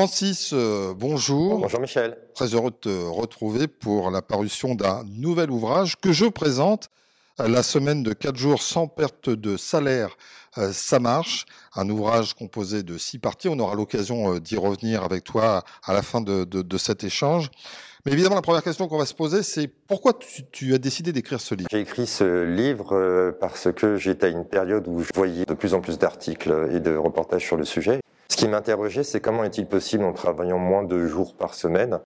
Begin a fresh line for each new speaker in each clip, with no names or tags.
Francis, euh, bonjour.
Bonjour Michel.
Très heureux de te retrouver pour la parution d'un nouvel ouvrage que je présente. La semaine de 4 jours sans perte de salaire, euh, ça marche. Un ouvrage composé de six parties. On aura l'occasion euh, d'y revenir avec toi à la fin de, de- de cet échange. Mais évidemment, la première question qu'on va se poser, c'est pourquoi tu, tu as décidé d'écrire ce livre?
J'ai écrit ce livre parce que j'étais à une période où je voyais de plus en plus d'articles et de reportages sur le sujet. Ce qui m'interrogeait, c'est comment est-il possible, en travaillant moins de jours par semaine,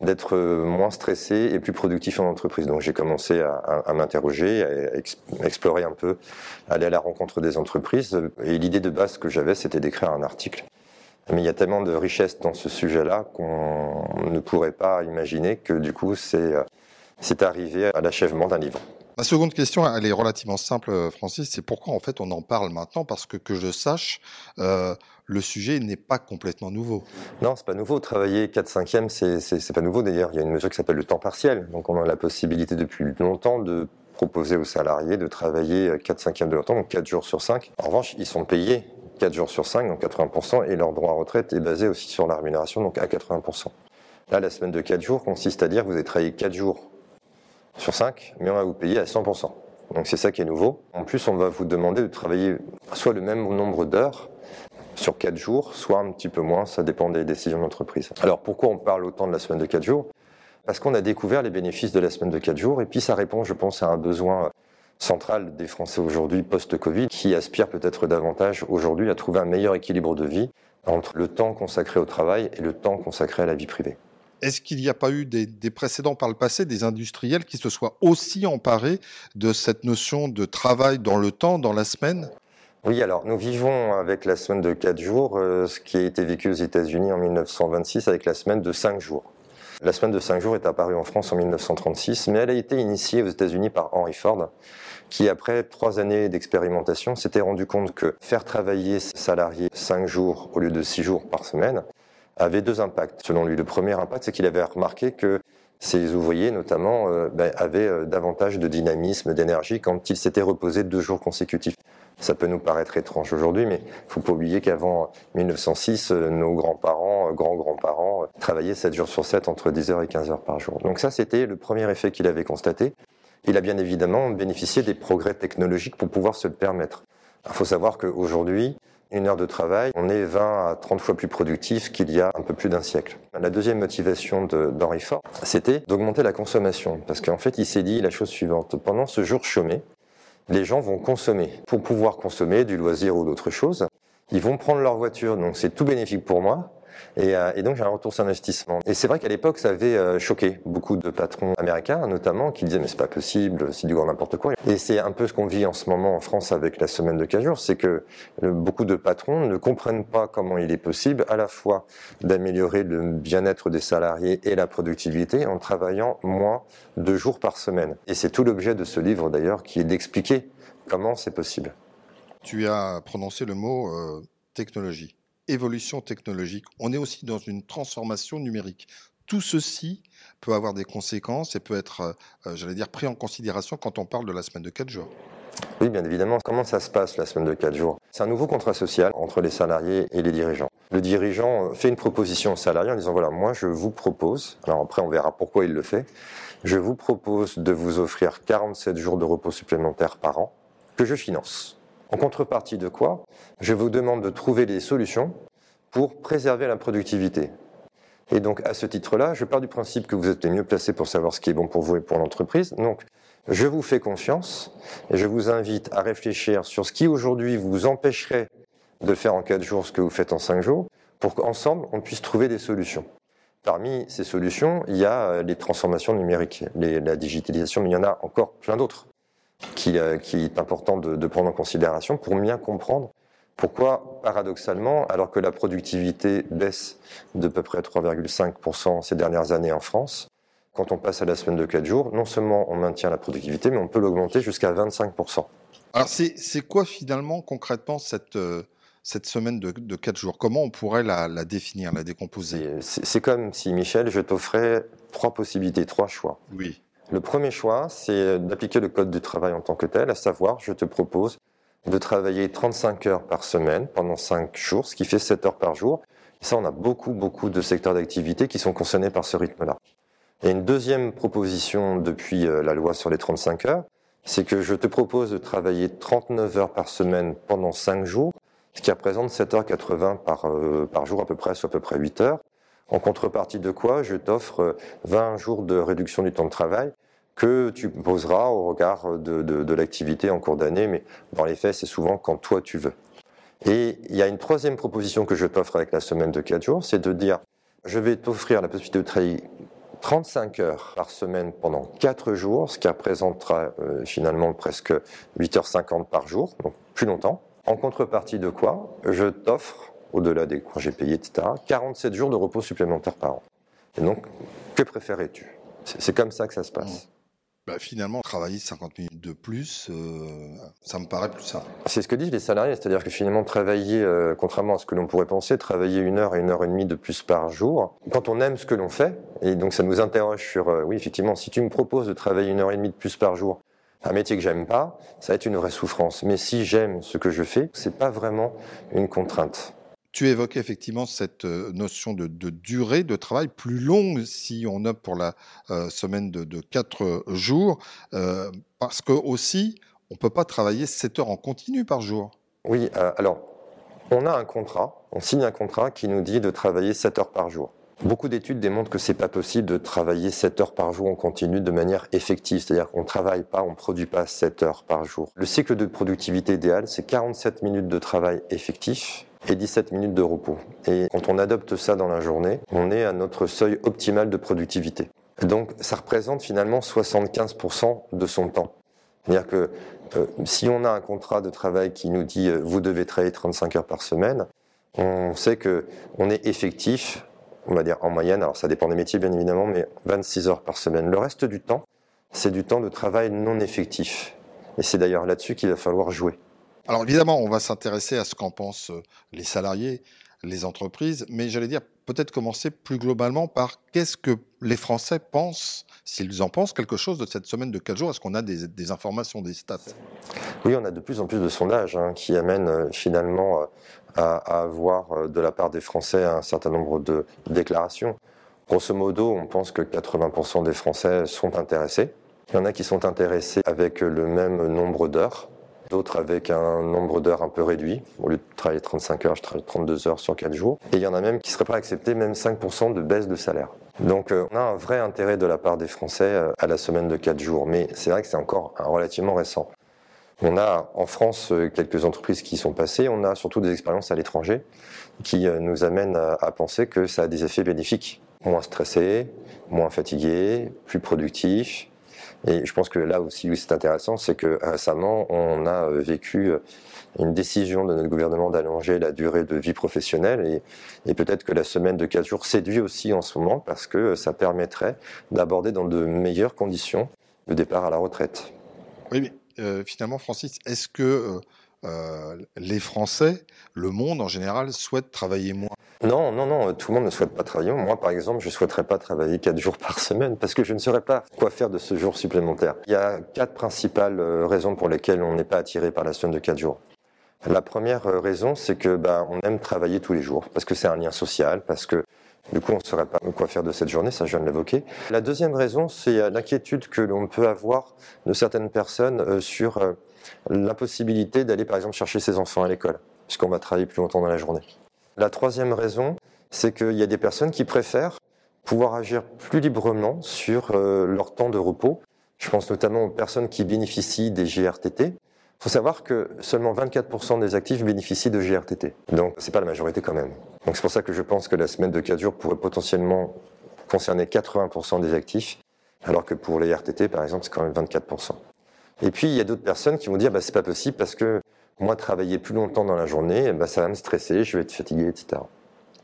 d'être euh, moins stressé et plus productif en entreprise? Donc j'ai commencé à, m'interroger, à ex- explorer un peu, aller à la rencontre des entreprises. Et l'idée de base que j'avais, c'était d'écrire un article. Mais il y a tellement de richesse dans ce sujet-là qu'on ne pourrait pas imaginer que du coup c'est euh, c'est arrivé à l'achèvement d'un livre.
Ma seconde question, elle est relativement simple, euh, Francis. C'est pourquoi en fait on en parle maintenant? Parce que que je sache, euh, le sujet n'est pas complètement nouveau.
Non, c'est pas nouveau. Travailler 4 5 c'est pas nouveau d'ailleurs. Il y a une mesure qui s'appelle le temps partiel. Donc on a la possibilité depuis longtemps de proposer aux salariés de travailler 4 5 de leur temps, donc 4 jours sur 5. En revanche, ils sont payés 4 jours sur 5, donc 80%, et leur droit à retraite est basé aussi sur la rémunération, donc à 80%. Là, la semaine de 4 jours consiste à dire que vous avez travaillé 4 jours sur 5, mais on va vous payer à 100%. Donc c'est ça qui est nouveau. En plus, on va vous demander de travailler soit le même nombre d'heures sur 4 jours, soit un petit peu moins, ça dépend des décisions d'entreprise. Alors pourquoi on parle autant de la semaine de 4 jours? Parce qu'on a découvert les bénéfices de la semaine de 4 jours, et puis ça répond, je pense, à un besoin central des Français aujourd'hui post-Covid, qui aspirent peut-être davantage aujourd'hui à trouver un meilleur équilibre de vie entre le temps consacré au travail et le temps consacré à la vie privée.
Est-ce qu'il n'y a pas eu des, des précédents par le passé, des industriels qui se soient aussi emparés de cette notion de travail dans le temps, dans la semaine?
Oui, alors nous vivons avec la semaine de 4 jours, euh, ce qui a été vécu aux États-Unis en 1926 avec la semaine de 5 jours. La semaine de 5 jours est apparue en France en 1936, mais elle a été initiée aux États-Unis par Henry Ford, qui après trois années d'expérimentation s'était rendu compte que faire travailler ses salariés 5 jours au lieu de 6 jours par semaine avait deux impacts. Selon lui, le premier impact, c'est qu'il avait remarqué que ces ouvriers, notamment, euh, ben, avaient euh, davantage de dynamisme, d'énergie quand ils s'étaient reposés deux jours consécutifs. Ça peut nous paraître étrange aujourd'hui, mais il faut pas oublier qu'avant 1906, euh, nos grands-parents, euh, grands-grands-parents, euh, travaillaient 7 jours sur 7 entre 10h et 15h par jour. Donc ça, c'était le premier effet qu'il avait constaté. Il a bien évidemment bénéficié des progrès technologiques pour pouvoir se le permettre. Il faut savoir qu'aujourd'hui, une heure de travail, on est 20 à 30 fois plus productif qu'il y a un peu plus d'un siècle. La deuxième motivation de- d'Henry Ford, c'était d'augmenter la consommation. Parce qu'en fait, il s'est dit la chose suivante. Pendant ce jour chômé, les gens vont consommer. Pour pouvoir consommer du loisir ou d'autres choses, ils vont prendre leur voiture. Donc c'est tout bénéfique pour moi. Et, euh, et donc j'ai un retour sur investissement. Et c'est vrai qu'à l'époque, ça avait euh, choqué beaucoup de patrons américains, notamment, qui disaient mais c'est pas possible, c'est du grand n'importe quoi. Et c'est un peu ce qu'on vit en ce moment en France avec la semaine de 15 jours, c'est que euh, beaucoup de patrons ne comprennent pas comment il est possible à la fois d'améliorer le bien-être des salariés et la productivité en travaillant moins de jours par semaine. Et c'est tout l'objet de ce livre d'ailleurs, qui est d'expliquer comment c'est possible.
Tu as prononcé le mot technologie, évolution technologique. On est aussi dans une transformation numérique. Tout ceci peut avoir des conséquences et peut être, euh, euh, j'allais dire, pris en considération quand on parle de la semaine de 4 jours.
Oui, bien évidemment. Comment ça se passe la semaine de 4 jours? C'est un nouveau contrat social entre les salariés et les dirigeants. Le dirigeant fait une proposition aux salariés en disant voilà, moi je vous propose, alors après on verra pourquoi il le fait, je vous propose de vous offrir 47 jours de repos supplémentaires par an que je finance. En contrepartie de quoi, je vous demande de trouver des solutions pour préserver la productivité. Et donc, à ce titre-là, je pars du principe que vous êtes les mieux placés pour savoir ce qui est bon pour vous et pour l'entreprise. Donc, je vous fais confiance et je vous invite à réfléchir sur ce qui aujourd'hui vous empêcherait de faire en 4 jours ce que vous faites en 5 jours pour qu'ensemble, on puisse trouver des solutions. Parmi ces solutions, il y a les transformations numériques, la digitalisation, mais il y en a encore plein d'autres qui, euh, qui est important de, de prendre en considération pour bien comprendre pourquoi, paradoxalement, alors que la productivité baisse de peu près 3,5% ces dernières années en France, quand on passe à la semaine de 4 jours, non seulement on maintient la productivité, mais on peut l'augmenter jusqu'à 25%.
Alors, c'est quoi finalement, concrètement, cette, euh, cette semaine de, de 4 jours? Comment on pourrait la, la définir, la décomposer?
C'est comme si, Michel, je t'offrais trois possibilités, trois choix.
Oui.
Le premier choix, c'est d'appliquer le code du travail en tant que tel, à savoir, je te propose de travailler 35 heures par semaine pendant 5 jours, ce qui fait 7 heures par jour, Ça, on a beaucoup, beaucoup de secteurs d'activité qui sont concernés par ce rythme-là. Et une deuxième proposition depuis euh, la loi sur les 35 heures, c'est que je te propose de travailler 39 heures par semaine pendant 5 jours, ce qui représente 7h80 par, euh, par jour à peu près, soit à peu près 8 heures. En contrepartie de quoi, je t'offre 20 jours de réduction du temps de travail que tu poseras au regard de, de, l'activité en cours d'année, mais dans les faits, c'est souvent quand toi tu veux. Et il y a une troisième proposition que je t'offre avec la semaine de 4 jours, c'est de dire, je vais t'offrir la possibilité de travailler 35 heures par semaine pendant 4 jours, ce qui représentera euh, finalement presque 8h50 par jour, donc plus longtemps. En contrepartie de quoi, je t'offre, au-delà des congés payés, etc., 47 jours de repos supplémentaires par an. Et donc, que préférais-tu? C'est comme ça que ça se passe.
Bah, finalement, travailler 50 minutes de plus, euh, ça me paraît plus simple.
C'est ce que disent les salariés, c'est-à-dire que finalement, travailler, euh, contrairement à ce que l'on pourrait penser, travailler une heure et une heure et demie de plus par jour, quand on aime ce que l'on fait, et donc ça nous interroge sur, euh, oui, effectivement, si tu me proposes de travailler une heure et demie de plus par jour, un métier que j'aime pas, ça va être une vraie souffrance. Mais si j'aime ce que je fais, c'est pas vraiment une contrainte.
Tu évoquais effectivement cette euh, notion de, durée de travail plus longue si on opte pour la euh, semaine de, de 4 jours, euh, parce que aussi, on ne peut pas travailler 7 heures en continu par jour.
Oui, alors, on a un contrat, on signe un contrat qui nous dit de travailler 7 heures par jour. Beaucoup d'études démontrent que c'est pas possible de travailler 7 heures par jour en continu de manière effective, c'est-à-dire qu'on travaille pas, on produit pas 7 heures par jour. Le cycle de productivité idéal, c'est 47 minutes de travail effectif et 17 minutes de repos. Et quand on adopte ça dans la journée, on est à notre seuil optimal de productivité. Donc ça représente finalement 75% de son temps. C'est-à-dire que euh, si on a un contrat de travail qui nous dit euh, vous devez travailler 35 heures par semaine, on sait que on est effectif, on va dire en moyenne, alors ça dépend des métiers bien évidemment, mais 26 heures par semaine. Le reste du temps, c'est du temps de travail non effectif. Et c'est d'ailleurs là-dessus qu'il va falloir jouer.
Alors évidemment, on va s'intéresser à ce qu'en pensent euh, les salariés, les entreprises, mais j'allais dire peut-être commencer plus globalement par qu'est-ce que les Français pensent, s'ils en pensent quelque chose de cette semaine de 4 jours, est-ce qu'on a des, informations, des stats?
Oui, on a de plus en plus de sondages hein, qui amènent euh, finalement euh, à, avoir de la part des Français un certain nombre de déclarations. Grosso modo, on pense que 80% des Français sont intéressés. Il y en a qui sont intéressés avec le même nombre d'heures d'autres avec un nombre d'heures un peu réduit. Au lieu de travailler 35 heures, je travaille 32 heures sur 4 jours. Et il y en a même qui seraient pas acceptés même 5% de baisse de salaire. Donc euh, on a un vrai intérêt de la part des Français euh, à la semaine de 4 jours. Mais c'est vrai que c'est encore relativement récent. On a en France euh, quelques entreprises qui sont passées, on a surtout des expériences à l'étranger qui nous amènent à penser que ça a des effets bénéfiques. Moins stressé, moins fatigué, plus productif, et je pense que là aussi où c'est intéressant, c'est que récemment, on a euh, vécu euh, une décision de notre gouvernement d'allonger la durée de vie professionnelle et, peut-être que la semaine de 4 jours séduit aussi en ce moment parce que ça permettrait d'aborder dans de meilleures conditions le départ à la retraite.
Oui, mais euh, finalement, Francis, est-ce que euh, euh, les Français, le monde en général, souhaitent travailler moins
non, non, non, tout le monde ne souhaite pas travailler. Moi, par exemple, je ne souhaiterais pas travailler quatre jours par semaine parce que je ne saurais pas quoi faire de ce jour supplémentaire. Il y a quatre principales euh, raisons pour lesquelles on n'est pas attiré par la semaine de quatre jours. La première euh, raison, c'est que bah, on aime travailler tous les jours parce que c'est un lien social, parce que du coup, on ne saurait pas quoi faire de cette journée, ça je viens de l'évoquer. La deuxième raison, c'est l'inquiétude que l'on peut avoir de certaines personnes sur l'impossibilité d'aller par exemple chercher ses enfants à l'école, puisqu'on va travailler plus longtemps dans la journée. La troisième raison, c'est qu'il y a des personnes qui préfèrent pouvoir agir plus librement sur euh, leur temps de repos. Je pense notamment aux personnes qui bénéficient des GRTT. Il faut savoir que seulement 24% des actifs bénéficient de GRTT. Donc, c'est pas la majorité quand même. Donc, c'est pour ça que je pense que la semaine de 4 jours pourrait potentiellement concerner 80% des actifs, alors que pour les RTT, par exemple, c'est quand même 24%. Et puis, il y a d'autres personnes qui vont dire, bah, c'est pas possible parce que moi, travailler plus longtemps dans la journée, bah, ça va me stresser, je vais être fatigué, etc.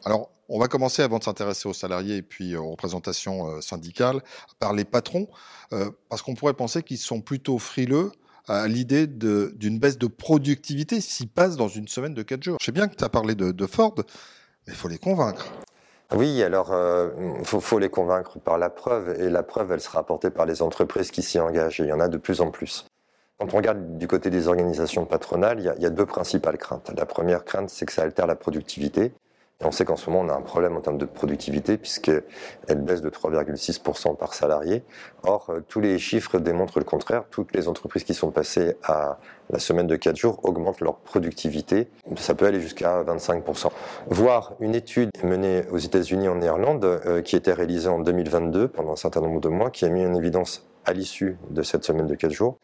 Alors, on va commencer avant de s'intéresser aux salariés et puis aux représentations euh, syndicales par les patrons, euh, parce qu'on pourrait penser qu'ils sont plutôt frileux à l'idée d'une baisse de productivité s'ils passent dans une semaine de 4 jours. Je sais bien que tu as parlé de, de Ford, mais il faut les convaincre.
Oui, alors il euh, faut, faut, les convaincre par la preuve, et la preuve, elle sera apportée par les entreprises qui s'y engagent, et il y en a de plus en plus. Quand on regarde du côté des organisations patronales, il y a, il y a deux principales craintes. La première crainte, c'est que ça altère la productivité, on sait qu'en ce moment, on a un problème en termes de productivité puisqu'elle baisse de 3,6% par salarié. Or, euh, tous les chiffres démontrent le contraire. Toutes les entreprises qui sont passées à la semaine de 4 jours augmentent leur productivité. Ça peut aller jusqu'à 25%. Voir une étude menée aux États-Unis en Irlande euh, qui était réalisée en 2022 pendant un certain nombre de mois qui a mis en évidence à l'issue de cette semaine de 4 jours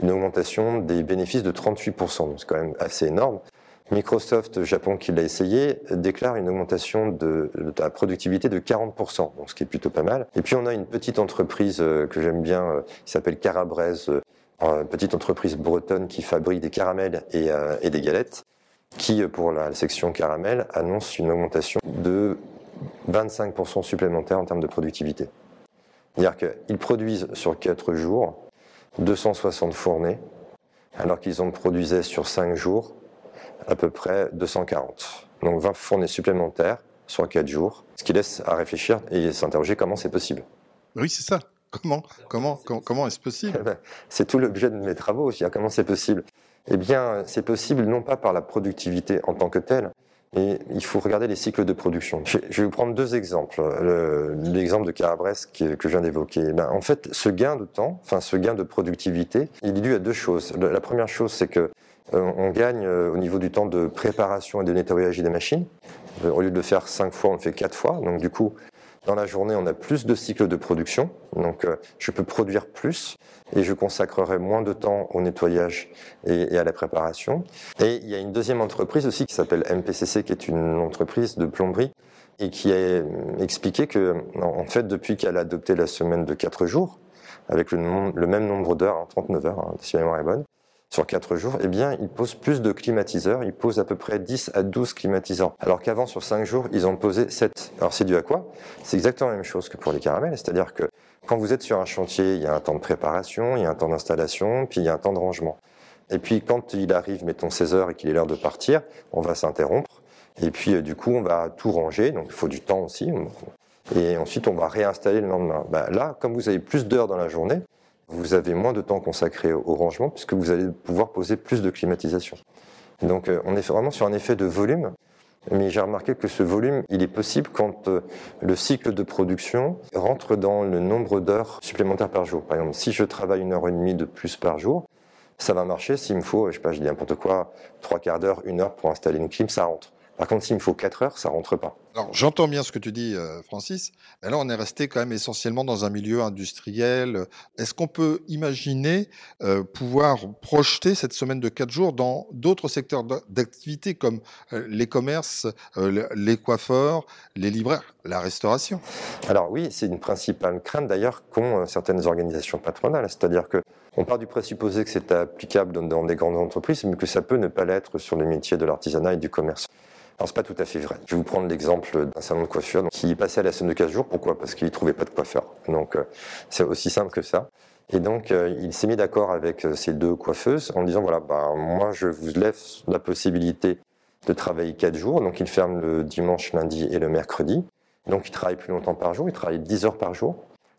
une augmentation des bénéfices de 38%. C'est quand même assez énorme. Microsoft Japon, qui l'a essayé, déclare une augmentation de, la productivité de 40%, ce qui est plutôt pas mal. Et puis on a une petite entreprise euh, que j'aime bien, euh, qui s'appelle Carabrez, euh, une petite entreprise bretonne qui fabrique des caramels et, des galettes, qui pour la section caramel annonce une augmentation de 25% supplémentaire en termes de productivité. C'est-à-dire qu'ils produisent sur 4 jours 260 fournées, alors qu'ils en produisaient sur 5 jours à peu près 240. Donc 20 fournées supplémentaires sur 4 jours, ce qui laisse à réfléchir et s'interroger comment c'est possible.
Oui, c'est ça. Comment Comment Comment, est-ce possible?
Eh ben, C'est tout l'objet de mes travaux aussi. Comment c'est possible? Eh bien, c'est possible non pas par la productivité en tant que telle, mais il faut regarder les cycles de production. Je, vais vous prendre deux exemples. L'exemple de Carabres que je viens d'évoquer. Ben, en fait, ce gain de temps, enfin ce gain de productivité, il est dû à deux choses. La première chose, c'est que on gagne euh, au niveau du temps de préparation et de nettoyage des machines. Euh, au lieu de le faire cinq fois, on le fait quatre fois. Donc du coup, dans la journée, on a plus de cycles de production. Donc je peux produire plus et je consacrerai moins de temps au nettoyage et, à la préparation. Et il y a une deuxième entreprise aussi qui s'appelle MPCC, qui est une entreprise de plomberie et qui a expliqué que, en fait, depuis qu'elle a adopté la semaine de 4 jours, avec le, même nombre d'heures, 39 hein, heures, hein, si ma mémoire est bonne, sur 4 jours, eh bien, ils posent plus de climatiseurs. Ils posent à peu près 10 à 12 climatiseurs. Alors qu'avant, sur 5 jours, ils en posaient 7. Alors, c'est dû à quoi? C'est exactement la même chose que pour les caramels. C'est-à-dire que quand vous êtes sur un chantier, il y a un temps de préparation, il y a un temps d'installation, puis il y a un temps de rangement. Et puis, quand il arrive, mettons 16 heures et qu'il est l'heure de partir, on va s'interrompre. Et puis, euh, du coup, on va tout ranger. Donc, il faut du temps aussi. Et ensuite, on va réinstaller le lendemain. Bah, là, comme vous avez plus d'heures dans la journée, vous avez moins de temps consacré au rangement puisque vous allez pouvoir poser plus de climatisation. Donc euh, on est vraiment sur un effet de volume, mais j'ai remarqué que ce volume, il est possible quand euh, le cycle de production rentre dans le nombre d'heures supplémentaires par jour. Par exemple, si je travaille une heure et demie de plus par jour, ça va marcher s'il me faut, je sais pas, je dis n'importe quoi, trois quarts d'heure, une heure pour installer une clim, ça rentre. Par contre, s'il me faut 4 heures, ça rentre pas.
Alors, j'entends bien ce que tu dis, euh, Francis, mais là, on est resté quand même essentiellement dans un milieu industriel. Est-ce qu'on peut imaginer euh, pouvoir projeter cette semaine de 4 jours dans d'autres secteurs d'activité comme euh, les commerces, les coiffeurs, les libraires, la restauration?
Alors oui, c'est une principale crainte d'ailleurs qu'ont certaines organisations patronales, c'est-à-dire que on part du présupposé que c'est applicable dans des grandes entreprises, mais que ça peut ne pas l'être sur le métier de l'artisanat et du commerce. Alors c'est pas tout à fait vrai. Je vais vous prendre l'exemple d'un salon de coiffure qui passait à la semaine de 15 jours. Pourquoi? Parce qu'il trouvait pas de coiffeur. Donc euh, c'est aussi simple que ça. Et donc euh, il s'est mis d'accord avec euh, ces deux coiffeuses en disant voilà bah moi je vous laisse la possibilité de travailler 4 jours. Donc il ferme le dimanche, lundi et le mercredi. Donc il travaille plus longtemps par jour. Il travaille 10 heures par jour.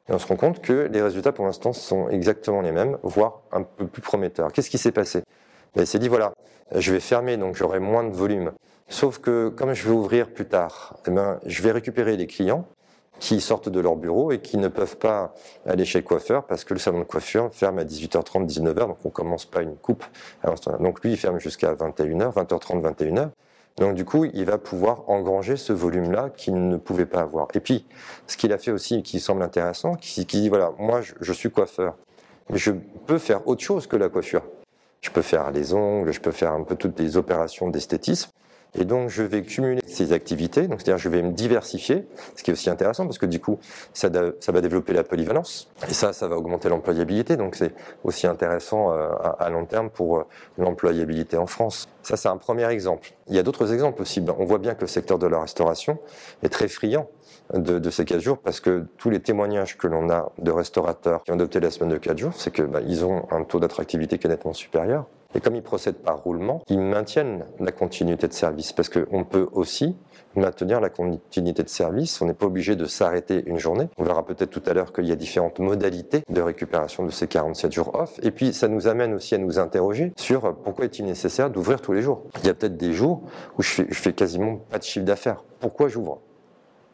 Et on se rend compte que les résultats pour l'instant sont exactement les mêmes, voire un peu plus prometteurs. Qu'est-ce qui s'est passé? Ben, Il s'est dit voilà, je vais fermer, donc j'aurai moins de volume. Sauf que comme je vais ouvrir plus tard, eh ben, je vais récupérer les clients qui sortent de leur bureau et qui ne peuvent pas aller chez le coiffeur parce que le salon de coiffure ferme à 18h30, 19h, donc on commence pas une coupe. Donc lui, il ferme jusqu'à 21h, 20h30, 21h. Donc du coup, il va pouvoir engranger ce volume-là qu'il ne pouvait pas avoir. Et puis, ce qu'il a fait aussi, qui semble intéressant, qui, qui dit, voilà, moi, je, je suis coiffeur, mais je peux faire autre chose que la coiffure. Je peux faire les ongles, je peux faire un peu toutes les opérations d'esthétisme. Et donc, je vais cumuler ces activités. Donc, c'est-à-dire, je vais me diversifier, ce qui est aussi intéressant parce que du coup, ça, va développer la polyvalence. Et ça, ça va augmenter l'employabilité. Donc, c'est aussi intéressant euh, à, long terme pour euh, l'employabilité en France. Ça, c'est un premier exemple. Il y a d'autres exemples possibles. On voit bien que le secteur de la restauration est très friand de, ces 4 jours parce que tous les témoignages que l'on a de restaurateurs qui ont adopté la semaine de 4 jours, c'est que bah, ont un taux d'attractivité qui est nettement supérieur. Et comme ils procèdent par roulement, ils maintiennent la continuité de service. Parce qu'on peut aussi maintenir la continuité de service. On n'est pas obligé de s'arrêter une journée. On verra peut-être tout à l'heure qu'il y a différentes modalités de récupération de ces 47 jours off. Et puis, ça nous amène aussi à nous interroger sur pourquoi est-il nécessaire d'ouvrir tous les jours. Il y a peut-être des jours où je fais, fais quasiment pas de chiffre d'affaires. Pourquoi j'ouvre?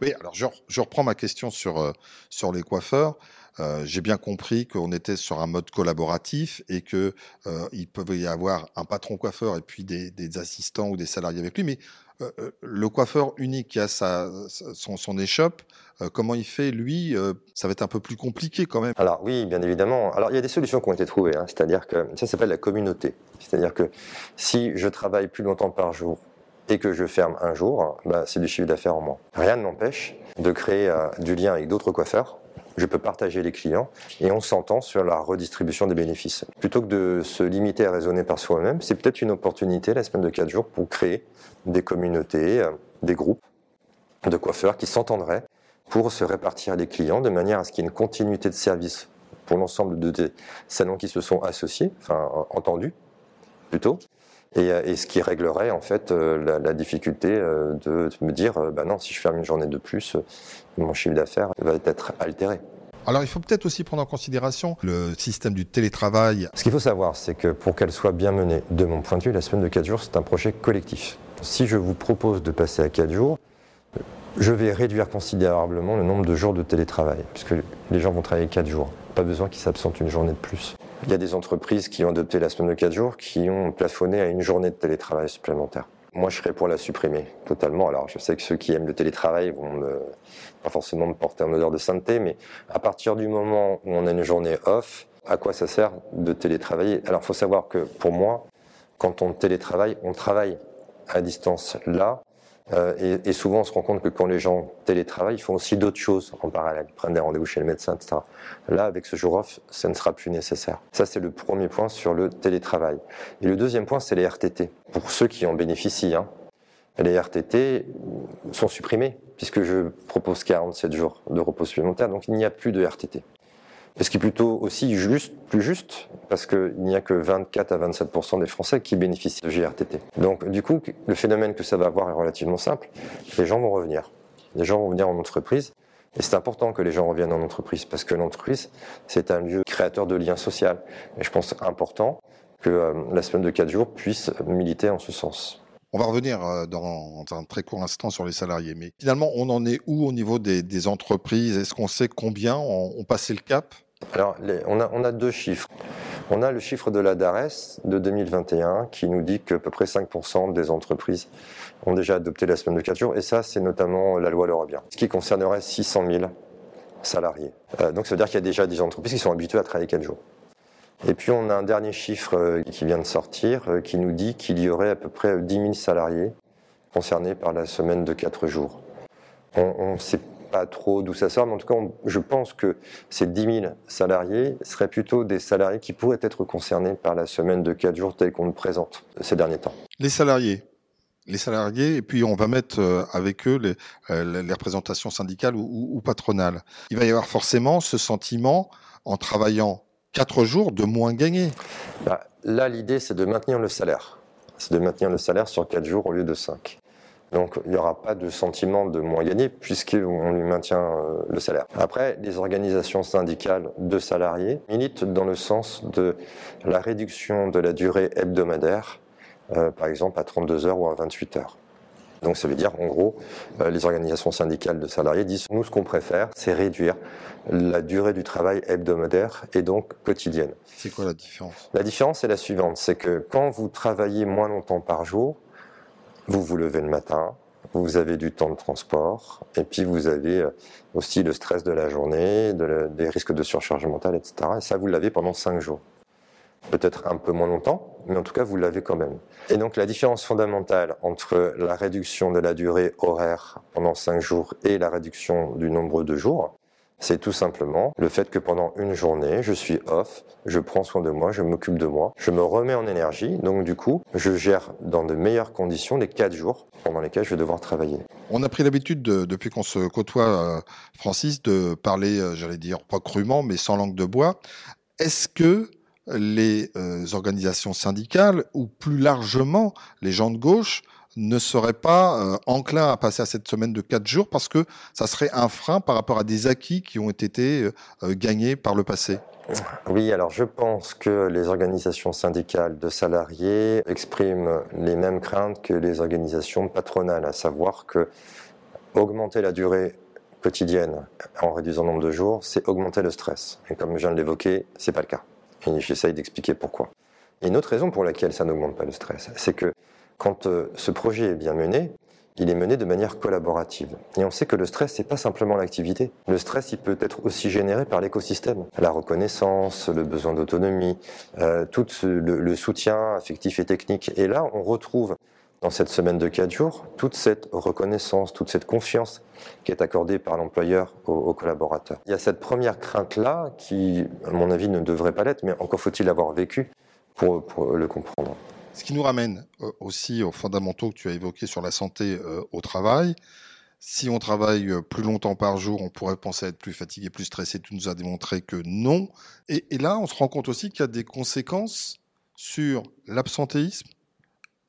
Oui, alors je, je, reprends ma question sur, euh, sur les coiffeurs. Euh, j'ai bien compris qu'on était sur un mode collaboratif et que euh, il pouvait y avoir un patron coiffeur et puis des, assistants ou des salariés avec lui. Mais euh, euh, le coiffeur unique qui a sa, son, échoppe, comment il fait lui Ça va être un peu plus compliqué quand même.
Alors oui, bien évidemment. Alors il y a des solutions qui ont été trouvées. Hein. C'est-à-dire que ça s'appelle la communauté. C'est-à-dire que si je travaille plus longtemps par jour et que je ferme un jour, bah, c'est du chiffre d'affaires en moins. Rien ne m'empêche de créer du lien avec d'autres coiffeurs je peux partager les clients et on s'entend sur la redistribution des bénéfices. Plutôt que de se limiter à raisonner par soi-même, c'est peut-être une opportunité la semaine de 4 jours pour créer des communautés, euh, des groupes de coiffeurs qui s'entendraient pour se répartir les clients de manière à ce qu'il y ait une continuité de service pour l'ensemble de salons qui se sont associés, enfin entendus plutôt, et, euh, et, ce qui réglerait en fait euh, la, la difficulté euh, de, de, me dire bah non si je ferme une journée de plus mon chiffre d'affaires va être altéré.
Alors il faut peut-être aussi prendre en considération le système du télétravail.
Ce qu'il faut savoir c'est que pour qu'elle soit bien menée de mon point de vue la semaine de 4 jours c'est un projet collectif. Si je vous propose de passer à 4 jours je vais réduire considérablement le nombre de jours de télétravail puisque les gens vont travailler 4 jours. Pas besoin qu'ils s'absentent une journée de plus. Il y a des entreprises qui ont adopté la semaine de 4 jours qui ont plafonné à une journée de télétravail supplémentaire. Moi, je serais pour la supprimer totalement. Alors, je sais que ceux qui aiment le télétravail vont pas forcément me porter en odeur de sainteté, mais à partir du moment où on a une journée off, à quoi ça sert de télétravailler? Alors, il faut savoir que pour moi, quand on télétravaille, on travaille à distance là, euh, et, souvent, on se rend compte que quand les gens télétravaillent, ils font aussi d'autres choses en parallèle. Ils prennent des rendez-vous chez le médecin, etc. Là, avec ce jour off, ça ne sera plus nécessaire. Ça, c'est le premier point sur le télétravail. Et le deuxième point, c'est les RTT. Pour ceux qui en bénéficient, hein, les RTT sont supprimés puisque je propose 47 jours de repos supplémentaire, donc il n'y a plus de RTT. Ce qui est plutôt aussi juste, plus juste, parce qu'il n'y a que 24 à 27% des Français qui bénéficient de GRTT. Donc, du coup, le phénomène que ça va avoir est relativement simple. Les gens vont revenir. Les gens vont venir en entreprise. Et c'est important que les gens reviennent en entreprise, parce que l'entreprise, c'est un lieu créateur de liens sociaux. Et je pense important que euh, la semaine de 4 jours puisse militer en ce sens.
On va revenir euh, dans un très court instant sur les salariés, mais finalement, on en est où au niveau des, entreprises? Est-ce qu'on sait combien ont passé le cap?
Alors, on, a, deux chiffres. On a le chiffre de la DARES de 2021 qui nous dit qu'à peu près 5% des entreprises ont déjà adopté la semaine de 4 jours, et ça, c'est notamment la loi L'Europe ce qui concernerait 600 000 salariés. Euh, donc, ça veut dire qu'il y a déjà des entreprises qui sont habituées à travailler 4 jours. Et puis, on a un dernier chiffre euh, qui vient de sortir euh, qui nous dit qu'il y aurait à peu près 10 000 salariés concernés par la semaine de 4 jours. On, on sait pas trop d'où ça sort, mais en tout cas, je pense que ces 10 000 salariés seraient plutôt des salariés qui pourraient être concernés par la semaine de 4 jours telle qu'on le présente ces derniers temps.
Les salariés les salariés, et puis on va mettre euh, avec eux les, euh, les représentations syndicales ou, ou, patronales. Il va y avoir forcément ce sentiment, en travaillant 4 jours, de moins gagner.
Bah, là, l'idée, c'est de maintenir le salaire. C'est de maintenir le salaire sur 4 jours au lieu de 5. Donc il n'y aura pas de sentiment de moins gagner puisqu'on lui maintient euh, le salaire. Après, les organisations syndicales de salariés militent dans le sens de la réduction de la durée hebdomadaire, euh, par exemple à 32 heures ou à 28 heures. Donc ça veut dire, en gros, euh, les organisations syndicales de salariés disent, nous, ce qu'on préfère, c'est réduire la durée du travail hebdomadaire et donc quotidienne.
C'est quoi la différence?
La différence est la suivante, c'est que quand vous travaillez moins longtemps par jour, vous vous levez le matin, vous avez du temps de transport, et puis vous avez euh, aussi le stress de la journée, des risques de surcharge mentale, etc. Et ça, vous l'avez pendant cinq jours. Peut-être un peu moins longtemps, mais en tout cas, vous l'avez quand même. Et donc, la différence fondamentale entre la réduction de la durée horaire pendant cinq jours et la réduction du nombre de jours, c'est tout simplement le fait que pendant une journée, je suis off, je prends soin de moi, je m'occupe de moi, je me remets en énergie, donc du coup, je gère dans de meilleures conditions les quatre jours pendant lesquels je vais devoir travailler.
On a pris l'habitude, de, depuis qu'on se côtoie, euh, Francis, de parler, euh, j'allais dire, pas crûment, mais sans langue de bois. Est-ce que les euh, organisations syndicales ou plus largement les gens de gauche ne seraient pas euh, enclins à passer à cette semaine de quatre jours parce que ça serait un frein par rapport à des acquis qui ont été euh, gagnés par le passé
oui, alors je pense que les organisations syndicales de salariés expriment les mêmes craintes que les organisations patronales, à savoir que augmenter la durée quotidienne en réduisant le nombre de jours, c'est augmenter le stress. Et comme je viens de l'évoquer, c'est pas le cas. Et j'essaye d'expliquer pourquoi. Et une autre raison pour laquelle ça n'augmente pas le stress, c'est que quand euh, ce projet est bien mené, il est mené de manière collaborative. Et on sait que le stress, c'est pas simplement l'activité. Le stress, il peut être aussi généré par l'écosystème. La reconnaissance, le besoin d'autonomie, euh, tout le, le, soutien affectif et technique. Et là, on retrouve dans cette semaine de quatre jours toute cette reconnaissance, toute cette confiance qui est accordée par l'employeur aux, collaborateurs. Il y a cette première crainte-là qui, à mon avis, ne devrait pas l'être, mais encore faut-il l'avoir vécu pour, le comprendre.
Ce qui nous ramène euh, aussi aux fondamentaux que tu as évoqués sur la santé euh, au travail. Si on travaille euh, plus longtemps par jour, on pourrait penser être plus fatigué, plus stressé. Tu nous as démontré que non. Et là, on se rend compte aussi qu'il y a des conséquences sur l'absentéisme,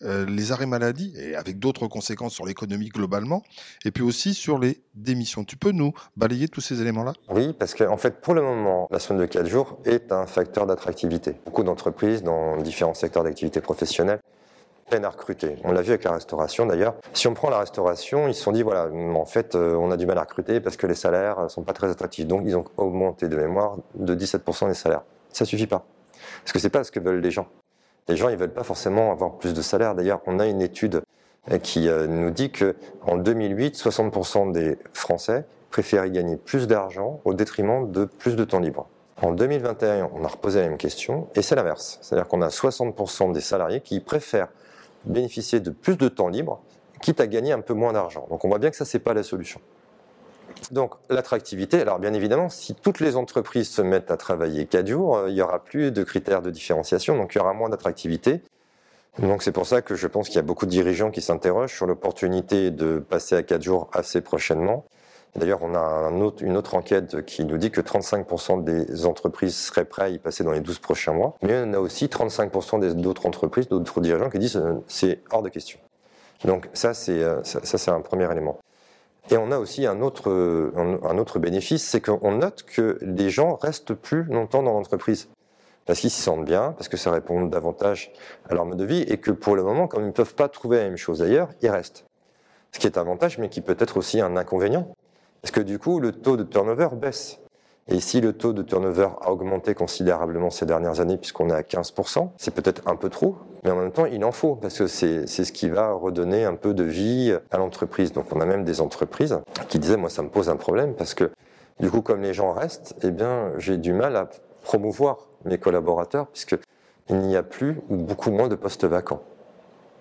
euh, les arrêts maladie, et avec d'autres conséquences sur l'économie globalement, et puis aussi sur les démissions. Tu peux nous balayer tous ces éléments-là?
Oui, parce qu'en en fait, pour le moment, la semaine de 4 jours est un facteur d'attractivité. Beaucoup d'entreprises dans différents secteurs d'activité professionnelle peinent à recruter. On l'a vu avec la restauration d'ailleurs. Si on prend la restauration, ils se sont dit voilà, en fait, euh, on a du mal à recruter parce que les salaires sont pas très attractifs. Donc ils ont augmenté de mémoire de 17% les salaires. Ça suffit pas. Parce que c'est pas ce que veulent les gens. Les gens, ils veulent pas forcément avoir plus de salaire. D'ailleurs, on a une étude euh, qui euh, nous dit que en 2008, 60% des Français préféraient gagner plus d'argent au détriment de plus de temps libre. En 2021, on a reposé la même question et c'est l'inverse. C'est-à-dire qu'on a 60% des salariés qui préfèrent bénéficier de plus de temps libre, quitte à gagner un peu moins d'argent. Donc on voit bien que ça, c'est pas la solution. Donc l'attractivité, alors bien évidemment, si toutes les entreprises se mettent à travailler 4 jours, euh, il n'y aura plus de critères de différenciation, donc il y aura moins d'attractivité. Donc c'est pour ça que je pense qu'il y a beaucoup de dirigeants qui s'interrogent sur l'opportunité de passer à 4 jours assez prochainement. D'ailleurs, on a une autre enquête qui nous dit que 35% des entreprises seraient prêtes à y passer dans les 12 prochains mois. Mais on a aussi 35% d'autres entreprises, d'autres dirigeants qui disent euh, c'est hors de question. Donc ça, c'est euh, un premier élément. Et on a aussi un autre, un autre bénéfice, c'est qu'on note que les gens restent plus longtemps dans l'entreprise. Parce qu'ils s'y sentent bien, parce que ça répond davantage à leur mode de vie, et que pour le moment, comme ils ne peuvent pas trouver la même chose ailleurs, ils restent. Ce qui est un avantage, mais qui peut être aussi un inconvénient. Parce que du coup, le taux de turnover baisse. Et si le taux de turnover a augmenté considérablement ces dernières années, puisqu'on est à 15%, c'est peut-être un peu trop, mais en même temps, il en faut, parce que c'est ce qui va redonner un peu de vie à l'entreprise. Donc on a même des entreprises qui disaient, moi ça me pose un problème, parce que du coup, comme les gens restent, eh bien, j'ai du mal à promouvoir mes collaborateurs, puisqu'il n'y a plus ou beaucoup moins de postes vacants.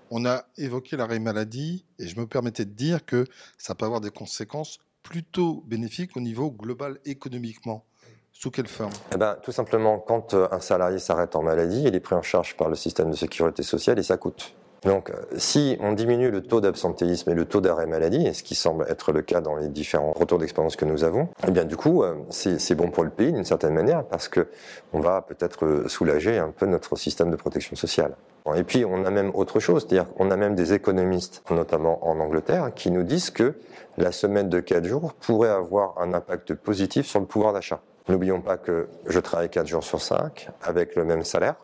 On a évoqué l'arrêt maladie, et je me permettais de dire que ça peut avoir des conséquences plutôt bénéfique au niveau global économiquement sous quelle forme?
Eh ben, Tout simplement, quand euh, un salarié s'arrête en maladie, il est pris en charge par le système de sécurité sociale et ça coûte. Donc, euh, si on diminue le taux d'absentéisme et le taux d'arrêt maladie, et ce qui semble être le cas dans les différents retours d'expérience que nous avons, eh bien, du coup, euh, c'est bon pour le pays d'une certaine manière parce que on va peut-être soulager un peu notre système de protection sociale. Et puis, on a même autre chose, c'est-à-dire qu'on a même des économistes, notamment en Angleterre, qui nous disent que la semaine de 4 jours pourrait avoir un impact positif sur le pouvoir d'achat. N'oublions pas que je travaille 4 jours sur 5 avec le même salaire.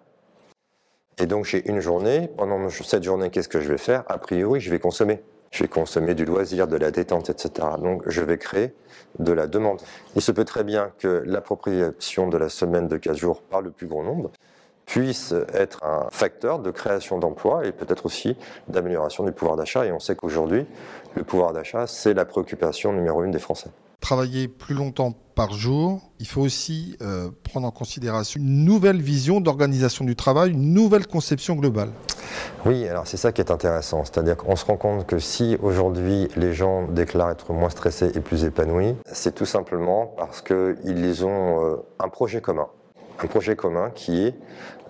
Et donc, j'ai une journée. Pendant cette journée, qu'est-ce que je vais faire? A priori, je vais consommer. Je vais consommer du loisir, de la détente, etc. Donc, je vais créer de la demande. Il se peut très bien que l'appropriation de la semaine de 4 jours par le plus grand nombre puisse être un facteur de création d'emplois et peut-être aussi d'amélioration du pouvoir d'achat. Et on sait qu'aujourd'hui, le pouvoir d'achat, c'est la préoccupation numéro une des Français.
Travailler plus longtemps par jour, il faut aussi euh, prendre en considération une nouvelle vision d'organisation du travail, une nouvelle conception globale.
Oui, alors c'est ça qui est intéressant, c'est-à-dire qu'on se rend compte que si aujourd'hui les gens déclarent être moins stressés et plus épanouis, c'est tout simplement parce qu'ils ont euh, un projet commun un projet commun qui est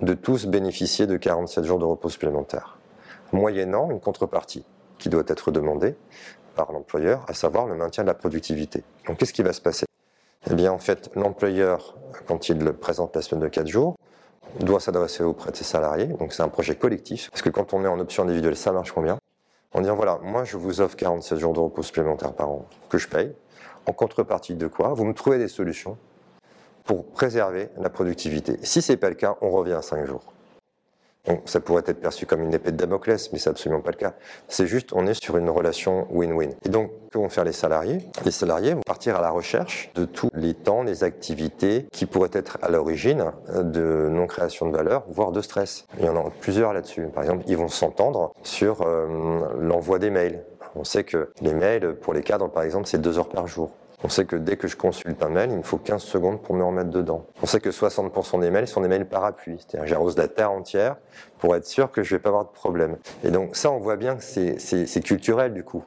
de tous bénéficier de 47 jours de repos supplémentaires, moyennant une contrepartie qui doit être demandée par l'employeur, à savoir le maintien de la productivité. Donc qu'est-ce qui va se passer? Eh bien en fait, l'employeur, quand il présente la semaine de 4 jours, doit s'adresser auprès de ses salariés. Donc c'est un projet collectif. Parce que quand on met en option individuelle, ça marche combien? En disant voilà, moi je vous offre 47 jours de repos supplémentaires par an que je paye. En contrepartie de quoi Vous me trouvez des solutions pour préserver la productivité. Si ce n'est pas le cas, on revient à 5 jours. Donc, ça pourrait être perçu comme une épée de Damoclès, mais c'est absolument pas le cas. C'est juste, on est sur une relation win-win. Et donc, que vont faire les salariés? Les salariés vont partir à la recherche de tous les temps, les activités qui pourraient être à l'origine de non-création de valeur, voire de stress. Il y en a plusieurs là-dessus. Par exemple, ils vont s'entendre sur euh, l'envoi des mails. On sait que les mails, pour les cadres, par exemple, c'est deux heures par jour. On sait que dès que je consulte un mail, il me faut 15 secondes pour me remettre dedans. On sait que 60% des mails sont des mails parapluies, c'est-à-dire j'arrose la terre entière pour être sûr que je vais pas avoir de problème. Et donc ça, on voit bien que c'est culturel du coup.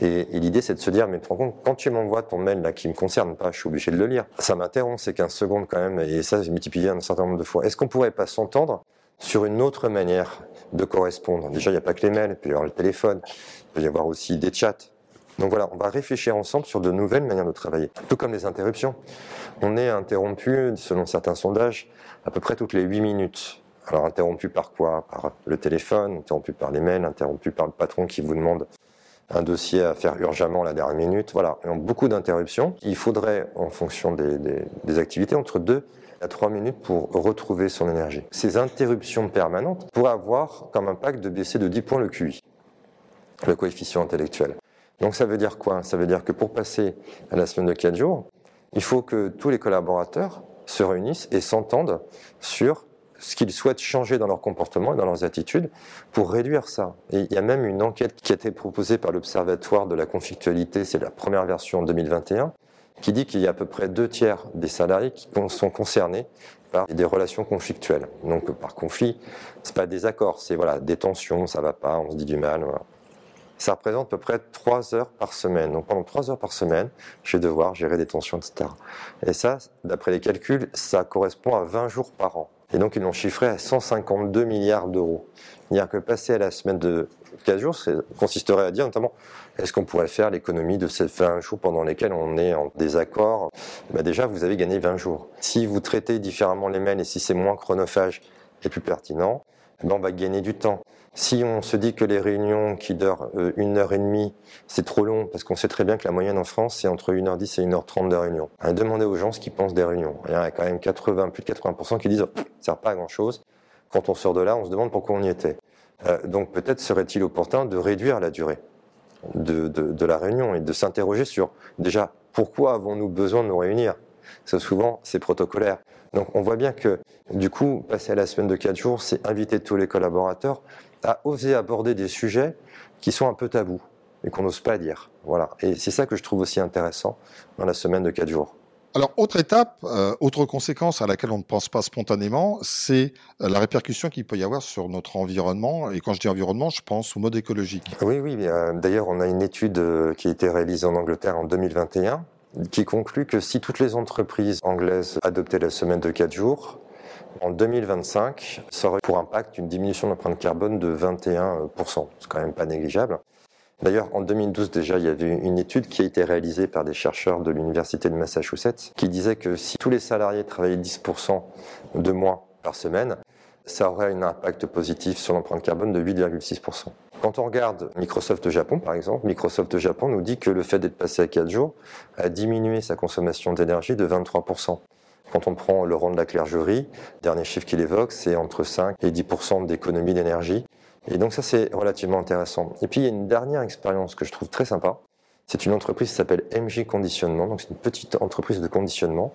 Et, l'idée, c'est de se dire, mais tu te rends compte, quand tu m'envoies ton mail là qui me concerne pas, je suis obligé de le lire. Ça m'interrompt ces 15 secondes quand même, et ça, j'ai multiplié un certain nombre de fois. Est-ce qu'on pourrait pas s'entendre sur une autre manière de correspondre? Déjà, il n'y a pas que les mails, il peut y avoir le téléphone, il peut y avoir aussi des chats. Donc voilà, on va réfléchir ensemble sur de nouvelles manières de travailler, tout comme les interruptions. On est interrompu, selon certains sondages, à peu près toutes les 8 minutes. Alors interrompu par quoi? Par le téléphone, interrompu par les mails, interrompu par le patron qui vous demande un dossier à faire urgemment la dernière minute. Voilà, donc beaucoup d'interruptions. Il faudrait, en fonction des, des activités, entre 2 à 3 minutes pour retrouver son énergie. Ces interruptions permanentes pourraient avoir comme impact de baisser de 10 points le QI, le coefficient intellectuel. Donc ça veut dire quoi? Ça veut dire que pour passer à la semaine de 4 jours, il faut que tous les collaborateurs se réunissent et s'entendent sur ce qu'ils souhaitent changer dans leur comportement et dans leurs attitudes pour réduire ça. Et il y a même une enquête qui a été proposée par l'Observatoire de la conflictualité, c'est la première version en 2021, qui dit qu'il y a à peu près deux tiers des salariés qui sont concernés par des relations conflictuelles. Donc par conflit, c'est pas des accords, c'est voilà des tensions, ça va pas, on se dit du mal. Ça représente à peu près 3 heures par semaine. Donc pendant 3 heures par semaine, je vais devoir gérer des tensions, etc. Et ça, d'après les calculs, ça correspond à 20 jours par an. Et donc ils l'ont chiffré à 152 milliards d'euros. C'est-à-dire que passer à la semaine de 15 jours, ça consisterait à dire notamment, est-ce qu'on pourrait faire l'économie de ces 20 jours pendant lesquels on est en désaccord? Bah Déjà, vous avez gagné 20 jours. Si vous traitez différemment les mails et si c'est moins chronophage et plus pertinent, ben on va gagner du temps. Si on se dit que les réunions qui durent euh, une heure et demie, c'est trop long, parce qu'on sait très bien que la moyenne en France, c'est entre 1h10 et 1h30 de réunion. Demandez aux gens ce qu'ils pensent des réunions. Il y a quand même 80, plus de 80% qui disent oh, ça sert pas à grand chose. Quand on sort de là, on se demande pourquoi on y était. Euh, donc peut-être serait-il opportun de réduire la durée de, de, la réunion et de s'interroger sur déjà pourquoi avons-nous besoin de nous réunir? Parce souvent c'est protocolaire. Donc on voit bien que du coup, passer à la semaine de 4 jours, c'est inviter tous les collaborateurs à oser aborder des sujets qui sont un peu tabous et qu'on n'ose pas dire. Voilà. Et c'est ça que je trouve aussi intéressant dans la semaine de 4 jours.
Alors, autre étape, euh, autre conséquence à laquelle on ne pense pas spontanément, c'est euh, la répercussion qu'il peut y avoir sur notre environnement. Et quand je dis environnement, je pense au mode écologique.
Oui, oui. Euh, d'ailleurs, on a une étude qui a été réalisée en Angleterre en 2021 qui conclut que si toutes les entreprises anglaises adoptaient la semaine de 4 jours, en 2025, ça aurait pour impact une diminution de l'empreinte carbone de 21%. C'est quand même pas négligeable. D'ailleurs, en 2012 déjà, il y avait une étude qui a été réalisée par des chercheurs de l'Université de Massachusetts qui disait que si tous les salariés travaillaient 10% de moins par semaine, ça aurait un impact positif sur l'empreinte carbone de 8,6%. Quand on regarde Microsoft Japon, par exemple, Microsoft Japon nous dit que le fait d'être passé à 4 jours a diminué sa consommation d'énergie de 23%. Quand on prend le rang de la clergerie, dernier chiffre qu'il évoque, c'est entre 5 et 10% d'économie d'énergie. Et donc ça, c'est relativement intéressant. Et puis, il y a une dernière expérience que je trouve très sympa. C'est une entreprise qui s'appelle MJ Conditionnement. Donc, c'est une petite entreprise de conditionnement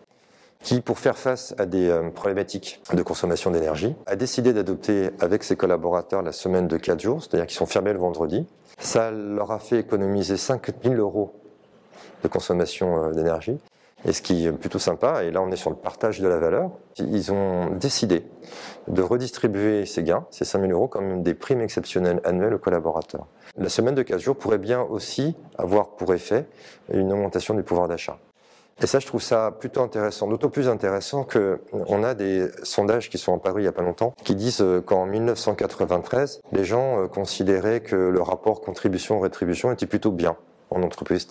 qui, pour faire face à des euh, problématiques de consommation d'énergie, a décidé d'adopter avec ses collaborateurs la semaine de 4 jours, c'est-à-dire qu'ils sont fermés le vendredi. Ça leur a fait économiser 5 000 euros de consommation euh, d'énergie. Et ce qui est plutôt sympa, et là on est sur le partage de la valeur, ils ont décidé de redistribuer ces gains, ces 5 000 euros, comme des primes exceptionnelles annuelles aux collaborateurs. La semaine de 15 jours pourrait bien aussi avoir pour effet une augmentation du pouvoir d'achat. Et ça, je trouve ça plutôt intéressant, d'autant plus intéressant qu'on a des sondages qui sont apparus il n'y a pas longtemps, qui disent qu'en 1993, les gens euh, considéraient que le rapport contribution-rétribution était plutôt bien en entreprise,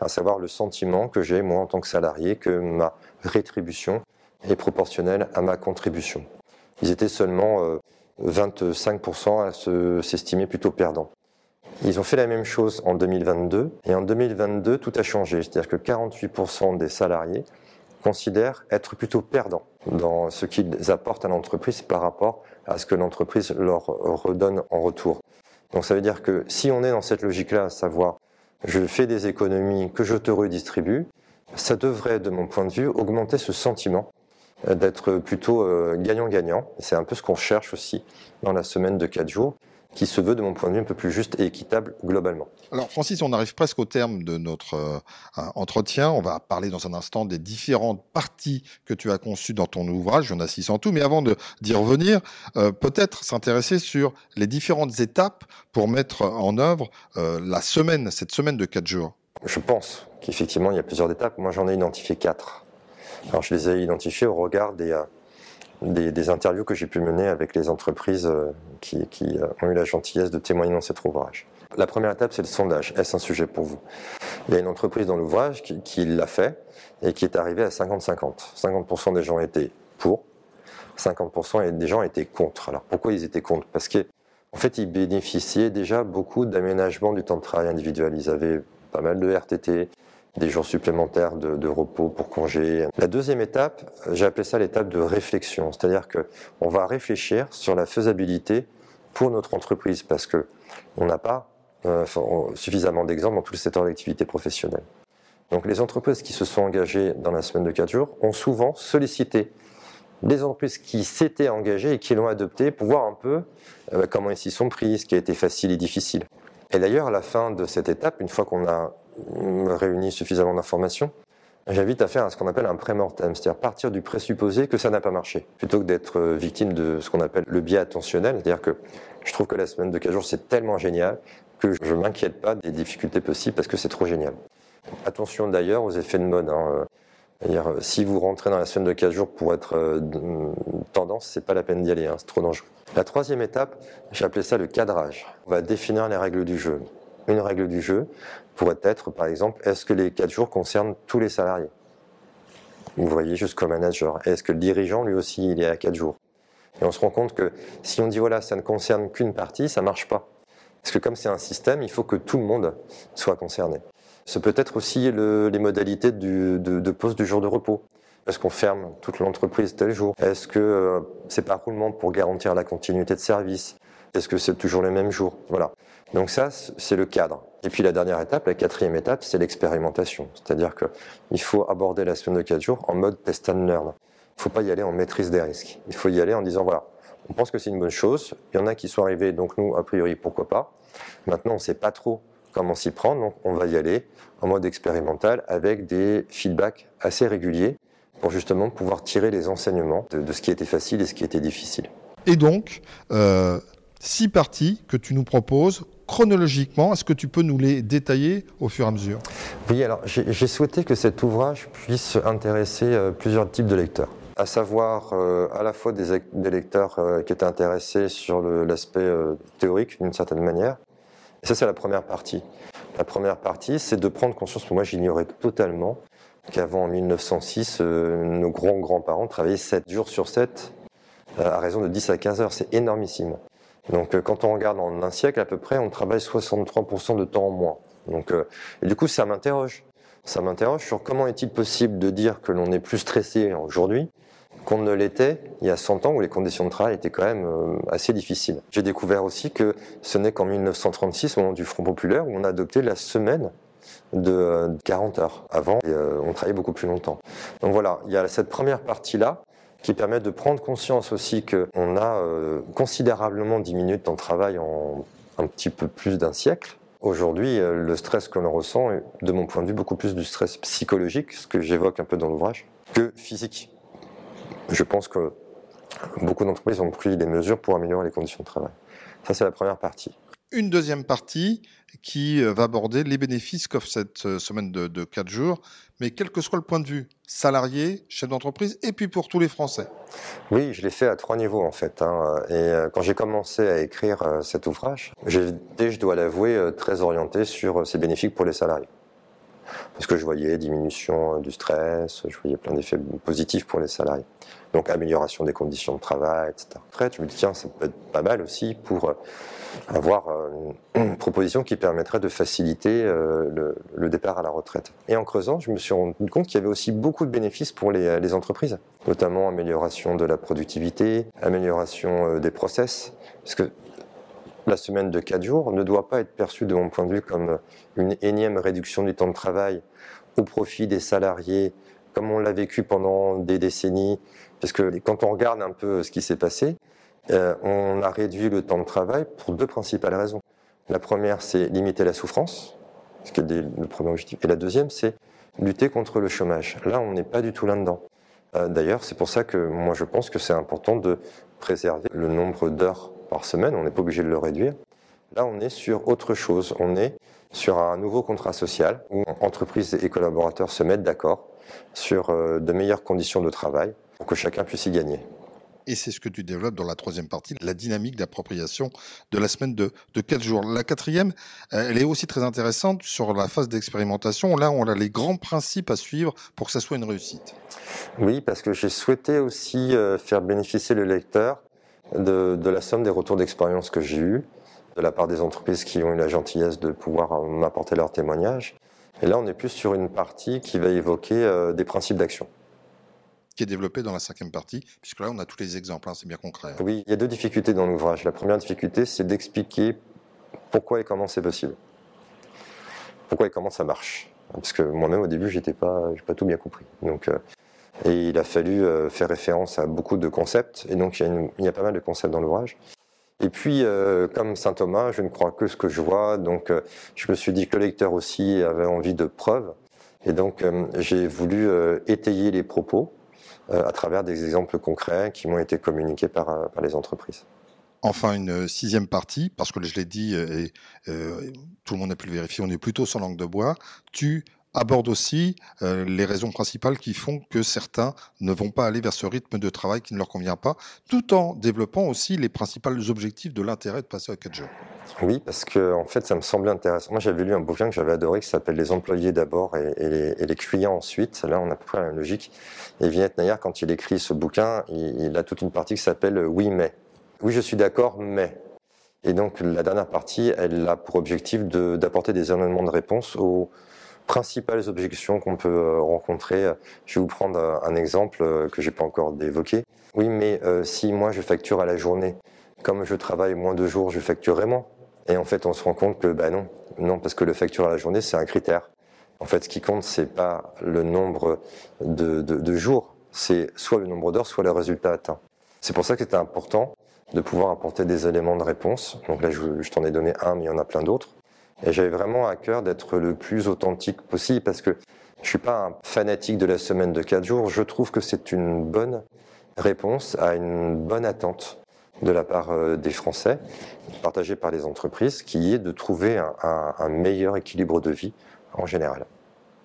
à savoir le sentiment que j'ai, moi, en tant que salarié, que ma rétribution est proportionnelle à ma contribution. Ils étaient seulement 25% à s'estimer plutôt perdants. Ils ont fait la même chose en 2022 et en 2022 tout a changé, c'est-à-dire que 48% des salariés considèrent être plutôt perdants dans ce qu'ils apportent à l'entreprise par rapport à ce que l'entreprise leur redonne en retour. Donc ça veut dire que si on est dans cette logique-là, à savoir je fais des économies que je te redistribue, ça devrait, de mon point de vue, augmenter ce sentiment euh, d'être plutôt euh, gagnant-gagnant. C'est un peu ce qu'on cherche aussi dans la semaine de 4 jours qui se veut, de mon point de vue, un peu plus juste et équitable globalement.
Alors, Francis, on arrive presque au terme de notre euh, entretien. On va parler dans un instant des différentes parties que tu as conçues dans ton ouvrage. Il y en a six en tout. Mais avant d'y revenir, euh, peut-être s'intéresser sur les différentes étapes pour mettre en œuvre euh, la semaine, cette semaine de quatre jours.
Je pense qu'effectivement, il y a plusieurs étapes. Moi, j'en ai identifié quatre. Alors, je les ai identifiées au regard des des, interviews que j'ai pu mener avec les entreprises euh, qui, euh, ont eu la gentillesse de témoigner dans cet ouvrage. La première étape, c'est le sondage. Est-ce un sujet pour vous? Il y a une entreprise dans l'ouvrage qui, l'a fait et qui est arrivée à 50-50. 50%, des gens étaient pour, 50% des gens étaient contre. Alors pourquoi ils étaient contre? Parce qu'en en fait, ils bénéficiaient déjà beaucoup d'aménagement du temps de travail individuel. Ils avaient pas mal de RTT, des jours supplémentaires de, repos pour congé. La deuxième étape, j'ai appelé ça l'étape de réflexion, c'est-à-dire que on va réfléchir sur la faisabilité pour notre entreprise parce que on n'a pas euh, suffisamment d'exemples dans tous les secteurs d'activité professionnelle. Donc les entreprises qui se sont engagées dans la semaine de 4 jours ont souvent sollicité les entreprises qui s'étaient engagées et qui l'ont adopté pour voir un peu euh, comment ils s'y sont pris, ce qui a été facile et difficile. Et d'ailleurs, à la fin de cette étape, une fois qu'on a réunit suffisamment d'informations, j'invite à faire ce qu'on appelle un pré-mortem, c'est-à-dire partir du présupposé que ça n'a pas marché, plutôt que d'être euh, victime de ce qu'on appelle le biais attentionnel, c'est-à-dire que je trouve que la semaine de 15 jours c'est tellement génial que je ne m'inquiète pas des difficultés possibles parce que c'est trop génial. Attention d'ailleurs aux effets de mode. Hein. -dire, si vous rentrez dans la semaine de 15 jours pour être euh, tendance, c'est pas la peine d'y aller, hein, c'est trop dangereux. La troisième étape, j'ai appelé ça le cadrage. On va définir les règles du jeu. Une règle du jeu, pourrait être, par exemple, est-ce que les 4 jours concernent tous les salariés? Vous voyez, jusqu'au manager. Est-ce que le dirigeant, lui aussi, il est à 4 jours? Et on se rend compte que si on dit, voilà, ça ne concerne qu'une partie, ça marche pas. Parce que comme c'est un système, il faut que tout le monde soit concerné. Ce peut être aussi les modalités de, de pause du jour de repos. Est-ce qu'on ferme toute l'entreprise tel jour? Est-ce que euh, c'est pas roulement pour garantir la continuité de service? Est-ce que c'est toujours les mêmes jours? Voilà. Donc ça, c'est le cadre. Et puis la dernière étape, la quatrième étape, c'est l'expérimentation. C'est-à-dire qu'il faut aborder la semaine de 4 jours en mode test and learn. Il ne faut pas y aller en maîtrise des risques. Il faut y aller en disant, voilà, on pense que c'est une bonne chose. Il y en a qui sont arrivés, donc nous, a priori, pourquoi pas. Maintenant, on ne sait pas trop comment s'y prendre, donc on va y aller en mode expérimental avec des feedbacks assez réguliers pour justement pouvoir tirer les enseignements de, ce qui était facile et ce qui était difficile.
Et donc, euh, six parties que tu nous proposes chronologiquement. Est-ce que tu peux nous les détailler au fur et à mesure?
Oui, alors j'ai souhaité que cet ouvrage puisse intéresser euh, plusieurs types de lecteurs à savoir euh, à la fois des, lecteurs euh, qui étaient intéressés sur l'aspect théorique d'une certaine manière. Et ça, c'est la première partie. La première partie, c'est de prendre conscience, moi j'ignorais totalement, qu'avant 1906, nos grands-grands-parents travaillaient 7 jours sur 7 à raison de 10 à 15 heures. C'est énormissime. Donc euh, quand on regarde en un siècle à peu près, on travaille 63% de temps en moins. Donc, euh, et du coup, ça m'interroge. Ça m'interroge sur comment est-il possible de dire que l'on est plus stressé aujourd'hui qu'on ne l'était il y a 100 ans où les conditions de travail étaient quand même euh, assez difficiles. J'ai découvert aussi que ce n'est qu'en 1936, au moment du Front populaire, où on a adopté la semaine de 40 heures. Avant, on travaillait beaucoup plus longtemps. Donc voilà, il y a cette première partie-là qui permet de prendre conscience aussi qu'on a euh, considérablement diminué le temps de travail en un petit peu plus d'un siècle. Aujourd'hui, euh, le stress que l'on ressent est, de mon point de vue, beaucoup plus du stress psychologique, ce que j'évoque un peu dans l'ouvrage, que physique. Je pense que beaucoup d'entreprises ont pris des mesures pour améliorer les conditions de travail. Ça, c'est la première partie.
Une deuxième partie qui euh, va aborder les bénéfices qu'offre cette euh, semaine de, de 4 jours, mais quel que soit le point de vue, salarié, chef d'entreprise, et puis pour tous les Français.
Oui, je l'ai fait à trois niveaux en fait. Hein. Et euh, quand j'ai commencé à écrire cet ouvrage, j'étais, je dois l'avouer, très orienté sur ces bénéfices pour les salariés. Parce que je voyais diminution du stress, je voyais plein d'effets positifs pour les salariés. Donc amélioration des conditions de travail, etc. Après, je me dis, tiens, ça peut être pas mal aussi pour avoir une proposition qui permettrait de faciliter le, départ à la retraite. Et en creusant, je me suis rendu compte qu'il y avait aussi beaucoup de bénéfices pour les, les entreprises, notamment amélioration de la productivité, amélioration des process, parce que la semaine de 4 jours ne doit pas être perçue de mon point de vue comme une énième réduction du temps de travail au profit des salariés, comme on l'a vécu pendant des décennies, parce que quand on regarde un peu ce qui s'est passé, euh, on a réduit le temps de travail pour deux principales raisons. La première, c'est limiter la souffrance, ce qui est le premier objectif, et la deuxième, c'est lutter contre le chômage. Là, on n'est pas du tout là-dedans. Euh, d'ailleurs, c'est pour ça que moi, je pense que c'est important de préserver le nombre d'heures par semaine, on n'est pas obligé de le réduire. Là, on est sur autre chose. On est sur un nouveau contrat social où entreprises et collaborateurs se mettent d'accord sur euh, de meilleures conditions de travail pour que chacun puisse y gagner.
Et c'est ce que tu développes dans la troisième partie, la dynamique d'appropriation de la semaine de, de 4 jours. La quatrième, euh, elle est aussi très intéressante sur la phase d'expérimentation. Là, on a les grands principes à suivre pour que ça soit une réussite.
Oui, parce que j'ai souhaité aussi euh, faire bénéficier le lecteur de, la somme des retours d'expérience que j'ai eus, de la part des entreprises qui ont eu la gentillesse de pouvoir m'apporter leur témoignage. Et là, on est plus sur une partie qui va évoquer euh, des principes d'action.
Qui est développé dans la cinquième partie, puisque là, on a tous les exemples, hein, c'est bien concret.
Oui, il y a deux difficultés dans l'ouvrage. La première difficulté, c'est d'expliquer pourquoi et comment c'est possible. Pourquoi et comment ça marche. Parce que moi-même, au début, j'étais pas, pas tout bien compris. Donc, euh, et il a fallu euh, faire référence à beaucoup de concepts, et donc il y a, pas mal de concepts dans l'ouvrage. Et puis, euh, comme saint Thomas, je ne crois que ce que je vois, donc je me suis dit que le lecteur aussi avait envie de preuves, et donc j'ai voulu étayer les propos à travers des exemples concrets qui m'ont été communiqués par, par les entreprises.
Enfin, une sixième partie, parce que je l'ai dit, et tout le monde a pu le vérifier, on est plutôt sans langue de bois. Tu aborde aussi euh, les raisons principales qui font que certains ne vont pas aller vers ce rythme de travail qui ne leur convient pas, tout en développant aussi les principaux objectifs de l'intérêt de passer à 4 jours.
Oui, parce que en fait, ça me semblait intéressant. Moi, j'avais lu un bouquin que j'avais adoré qui s'appelle Les employés d'abord et, les, clients ensuite. Là, on a à peu près la même logique. Et Vignette Nayar, quand il écrit ce bouquin, il, il a toute une partie qui s'appelle Oui, mais. Oui, je suis d'accord, mais. Et donc, la dernière partie, elle a pour objectif d'apporter des éléments de réponse aux principales objections qu'on peut euh, rencontrer. Je vais vous prendre euh, un exemple euh, que j'ai pas encore évoqué. Oui, mais si moi je facture à la journée, comme je travaille moins de jours, je facture vraiment. Et en fait, on se rend compte que bah non, non, parce que le facture à la journée, c'est un critère. En fait, ce qui compte, c'est pas le nombre de, jours, c'est soit le nombre d'heures, soit le résultat atteint. C'est pour ça que c'était important de pouvoir apporter des éléments de réponse. Donc là, je t'en ai donné un, mais il y en a plein d'autres. Et j'avais vraiment à cœur d'être le plus authentique possible parce que je suis pas un fanatique de la semaine de 4 jours. Je trouve que c'est une bonne réponse à une bonne attente de la part euh, des Français, partagée par les entreprises, qui est de trouver un, un meilleur équilibre de vie en général.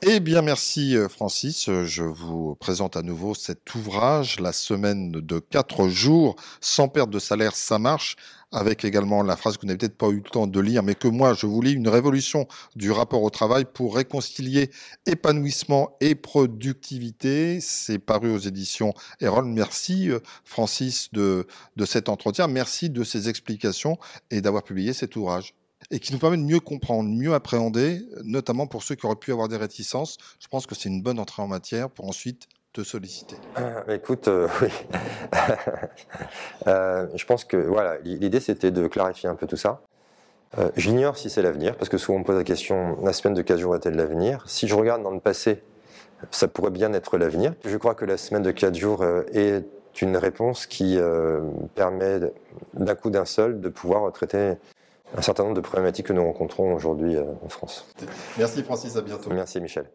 Eh bien, merci euh, Francis. Je vous présente à nouveau cet ouvrage, La semaine de quatre jours sans perte de salaire, ça marche, avec également la phrase que vous n'avez peut-être pas eu le temps de lire, mais que moi, je vous lis, une révolution du rapport au travail pour réconcilier épanouissement et productivité. C'est paru aux éditions Erol. Merci euh, Francis de, de cet entretien. Merci de ces explications et d'avoir publié cet ouvrage et qui nous permet de mieux comprendre, mieux appréhender, notamment pour ceux qui auraient pu avoir des réticences. Je pense que c'est une bonne entrée en matière pour ensuite te solliciter.
Euh, écoute, euh, oui. Euh, je pense que voilà, l'idée c'était de clarifier un peu tout ça. J'ignore si c'est l'avenir, parce que souvent on me pose la question la semaine de 4 jours est-elle l'avenir? Si je regarde dans le passé, ça pourrait bien être l'avenir. Je crois que la semaine de 4 jours est une réponse qui permet d'un coup d'un seul de pouvoir traiter un certain nombre de problématiques que nous rencontrons aujourd'hui euh, en France.
Merci Francis, à bientôt.
Merci Michel.